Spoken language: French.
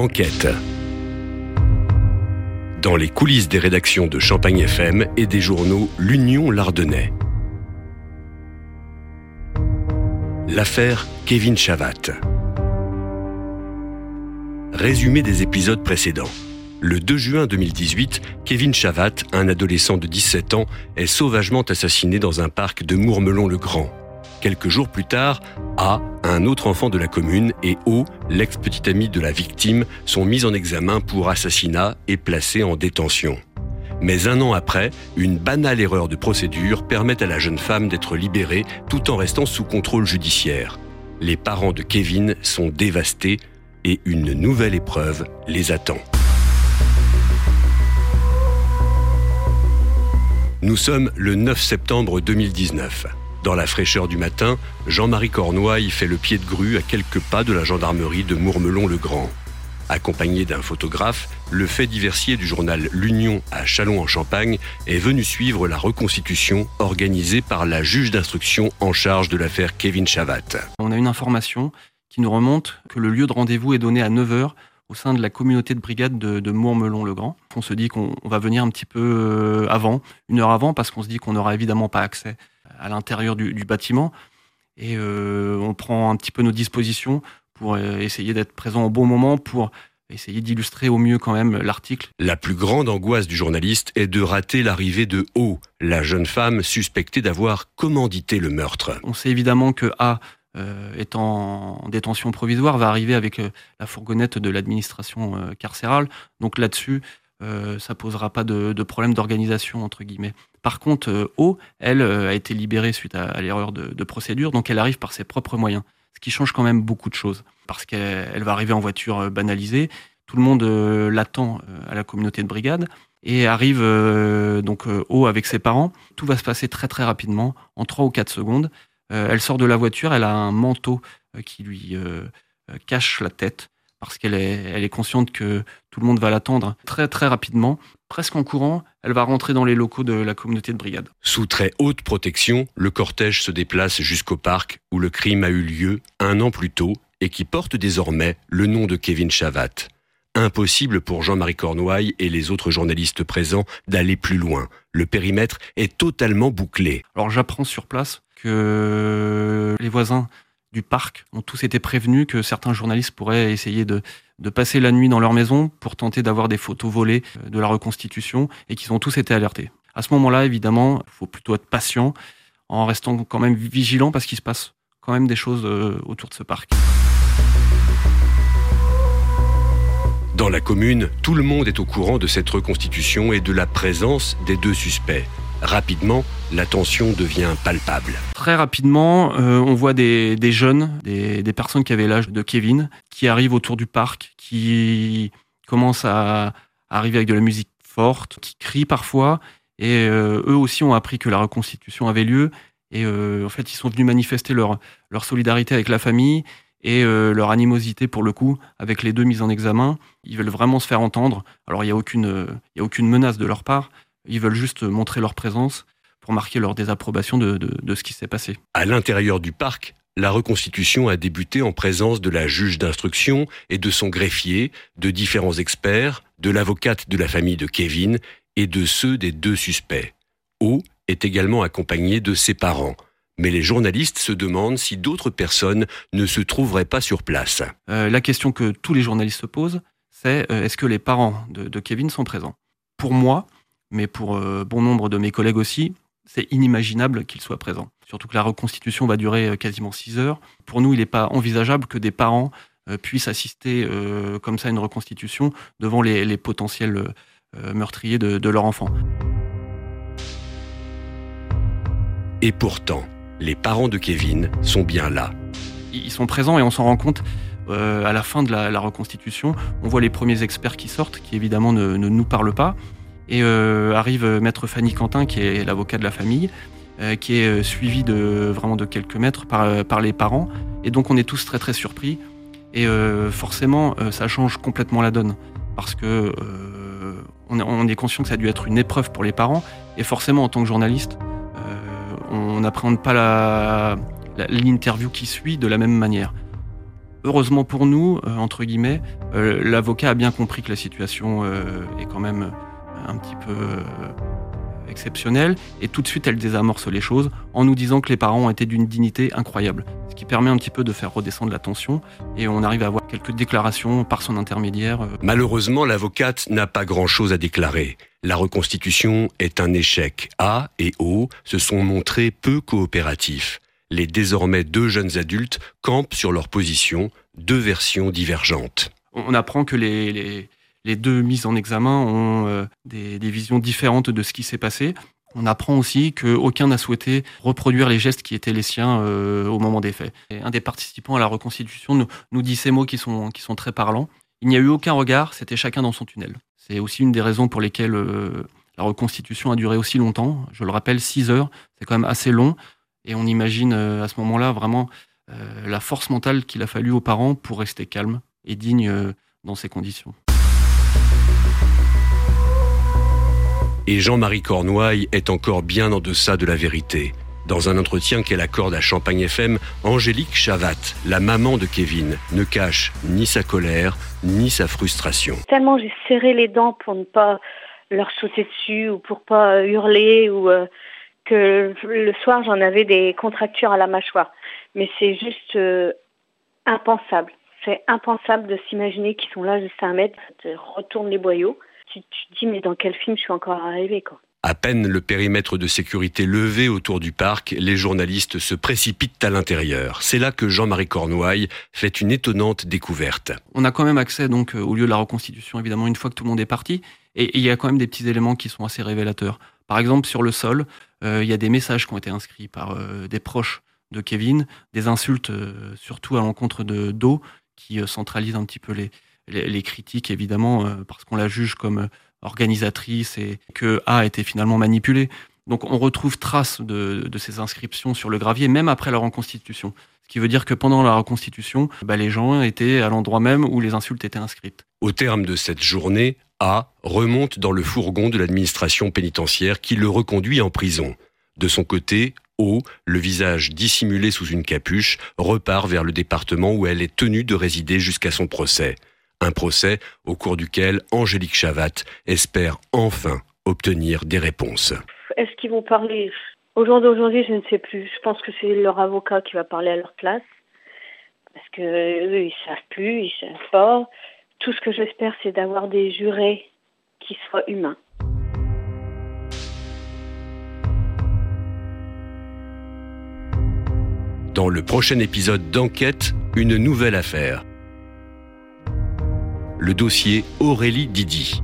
Enquête. Dans les coulisses des rédactions de Champagne FM et des journaux L'Union Lardonnais. L'affaire Kevin Chavat. Résumé des épisodes précédents. Le 2 juin 2018, Kevin Chavat, un adolescent de 17 ans, est sauvagement assassiné dans un parc de Mourmelon-le-Grand. Quelques jours plus tard, A, un autre enfant de la commune, et O, l'ex-petite amie de la victime, sont mis en examen pour assassinat et placés en détention. Mais un an après, une banale erreur de procédure permet à la jeune femme d'être libérée tout en restant sous contrôle judiciaire. Les parents de Kevin sont dévastés et une nouvelle épreuve les attend. Nous sommes le 9 septembre 2019. Dans la fraîcheur du matin, Jean-Marie Cornouaille fait le pied de grue à quelques pas de la gendarmerie de Mourmelon-le-Grand. Accompagné d'un photographe, le fait diversier du journal L'Union à Châlons-en-Champagne est venu suivre la reconstitution organisée par la juge d'instruction en charge de l'affaire Kevin Chavat. On a une information qui nous remonte que le lieu de rendez-vous est donné à 9h au sein de la communauté de brigade de, de Mourmelon-le-Grand. On se dit qu'on va venir un petit peu euh, avant, une heure avant, parce qu'on se dit qu'on n'aura évidemment pas accès à l'intérieur du, bâtiment. Et euh, on prend un petit peu nos dispositions pour euh, essayer d'être présent au bon moment, pour essayer d'illustrer au mieux quand même l'article. La plus grande angoisse du journaliste est de rater l'arrivée de O, la jeune femme suspectée d'avoir commandité le meurtre. On sait évidemment que A euh, étant en détention provisoire va arriver avec la fourgonnette de l'administration carcérale. Donc là-dessus, ça posera pas de, de problème d'organisation entre guillemets. Par contre, euh, O, elle, euh, a été libérée suite à, l'erreur de, procédure, donc elle arrive par ses propres moyens. Ce qui change quand même beaucoup de choses, parce qu'elle va arriver en voiture euh, banalisée. Tout le monde l'attend à la communauté de brigade et arrive donc O avec ses parents. Tout va se passer très très rapidement, en 3 ou 4 secondes. elle sort de la voiture, elle a un manteau qui lui cache la tête parce qu'elle est, elle est consciente que tout le monde va l'attendre très très rapidement presque en courant, elle va rentrer dans les locaux de la communauté de brigade. Sous très haute protection, le cortège se déplace jusqu'au parc où le crime a eu lieu un an plus tôt et qui porte désormais le nom de Kevin Chavat. Impossible pour Jean-Marie Cornouaille et les autres journalistes présents d'aller plus loin. Le périmètre est totalement bouclé. Alors j'apprends sur place que les voisins du parc ont tous été prévenus que certains journalistes pourraient essayer de, passer la nuit dans leur maison pour tenter d'avoir des photos volées euh, de la reconstitution et qu'ils ont tous été alertés. À ce moment-là, évidemment, il faut plutôt être patient en restant quand même vigilant parce qu'il se passe quand même des choses euh, autour de ce parc. Dans la commune, tout le monde est au courant de cette reconstitution et de la présence des deux suspects. Rapidement, la tension devient palpable. Très rapidement, euh, on voit des, jeunes, des, personnes qui avaient l'âge de Kevin, qui arrivent autour du parc, qui commencent à, arriver avec de la musique forte, qui crient parfois, et euh, eux aussi ont appris que la reconstitution avait lieu, et euh, en fait, ils sont venus manifester leur, solidarité avec la famille et leur animosité pour le coup avec les deux mises en examen. Ils veulent vraiment se faire entendre. Alors il n'y a aucune menace de leur part, ils veulent juste montrer leur présence pour marquer leur désapprobation de, ce qui s'est passé. À l'intérieur du parc, la reconstitution a débuté en présence de la juge d'instruction et de son greffier, de différents experts, de l'avocate de la famille de Kevin et de ceux des deux suspects. O est également accompagné de ses parents. Mais les journalistes se demandent si d'autres personnes ne se trouveraient pas sur place. Euh, la question que tous les journalistes se posent, c'est euh, est-ce que les parents de Kevin sont présents? Pour moi, mais pour euh, bon nombre de mes collègues aussi, c'est inimaginable qu'il soit présent. Surtout que la reconstitution va durer euh, quasiment six heures. Pour nous, il n'est pas envisageable que des parents euh, puissent assister comme ça à une reconstitution devant les, potentiels meurtriers de, leur enfant. Et pourtant, les parents de Kevin sont bien là. Ils sont présents et on s'en rend compte à la fin de la, reconstitution. On voit les premiers experts qui sortent, qui évidemment ne nous parlent pas. Et euh, arrive euh, maître Fanny Quentin, qui est l'avocat de la famille, euh, qui est suivi de vraiment de quelques mètres par, les parents. Et donc on est tous très très surpris. Et forcément, ça change complètement la donne. Parce que on, est conscient que ça a dû être une épreuve pour les parents. Et forcément, en tant que journaliste, on n'appréhende pas l'interview qui suit de la même manière. Heureusement pour nous, entre guillemets, l'avocat a bien compris que la situation est quand même un petit peu exceptionnelle et tout de suite elle désamorce les choses en nous disant que les parents ont été d'une dignité incroyable, ce qui permet un petit peu de faire redescendre la tension et on arrive à avoir quelques déclarations par son intermédiaire. Malheureusement, l'avocate n'a pas grand-chose à déclarer. La reconstitution est un échec. A et O se sont montrés peu coopératifs. Les désormais deux jeunes adultes campent sur leur position, deux versions divergentes. On apprend que les les deux mises en examen ont euh, des, visions différentes de ce qui s'est passé. On apprend aussi qu'aucun n'a souhaité reproduire les gestes qui étaient les siens euh, au moment des faits. un des participants à la reconstitution nous, dit ces mots qui sont, qui sont très parlants. Il n'y a eu aucun regard, c'était chacun dans son tunnel. C'est aussi une des raisons pour lesquelles euh, la reconstitution a duré aussi longtemps. Je le rappelle, six heures, c'est quand même assez long. Et on imagine à ce moment-là vraiment la force mentale qu'il a fallu aux parents pour rester calme et digne dans ces conditions. Et Jean-Marie Cornouaille est encore bien en deçà de la vérité. Dans un entretien qu'elle accorde à Champagne FM, Angélique Chavat, la maman de Kevin, ne cache ni sa colère, ni sa frustration. Tellement j'ai serré les dents pour ne pas leur sauter dessus ou pour pas hurler ou euh, que le soir j'en avais des contractures à la mâchoire. Mais c'est juste euh, impensable. C'est impensable de s'imaginer qu'ils sont là juste à un mètre, retourne les boyaux tu, te dis, mais dans quel film je suis encore arrivé, quoi. À peine le périmètre de sécurité levé autour du parc, les journalistes se précipitent à l'intérieur. C'est là que Jean-Marie Cornouaille fait une étonnante découverte. On a quand même accès donc euh, au lieu de la reconstitution, évidemment, une fois que tout le monde est parti. Et il y a quand même des petits éléments qui sont assez révélateurs. Par exemple, sur le sol, euh, il y a des messages qui ont été inscrits par euh, des proches de Kevin, des insultes surtout à l'encontre de Do, qui centralisent un petit peu les, les, critiques, évidemment, euh, parce qu'on la juge comme euh, organisatrice et que A a été finalement manipulée. Donc on retrouve trace de, ces inscriptions sur le gravier, même après la reconstitution. Ce qui veut dire que pendant la reconstitution, bah, les gens étaient à l'endroit même où les insultes étaient inscrites. Au terme de cette journée, A remonte dans le fourgon de l'administration pénitentiaire qui le reconduit en prison. De son côté, O, le visage dissimulé sous une capuche, repart vers le département où elle est tenue de résider jusqu'à son procès. Un procès au cours duquel Angélique Chavat espère enfin obtenir des réponses. Est-ce qu'ils vont parler Au jour d'aujourd'hui, je ne sais plus. Je pense que c'est leur avocat qui va parler à leur place. Parce que eux, ils savent plus, ils savent pas. Tout ce que j'espère, c'est d'avoir des jurés qui soient humains. Dans le prochain épisode d'Enquête, une nouvelle affaire le dossier Aurélie Didi.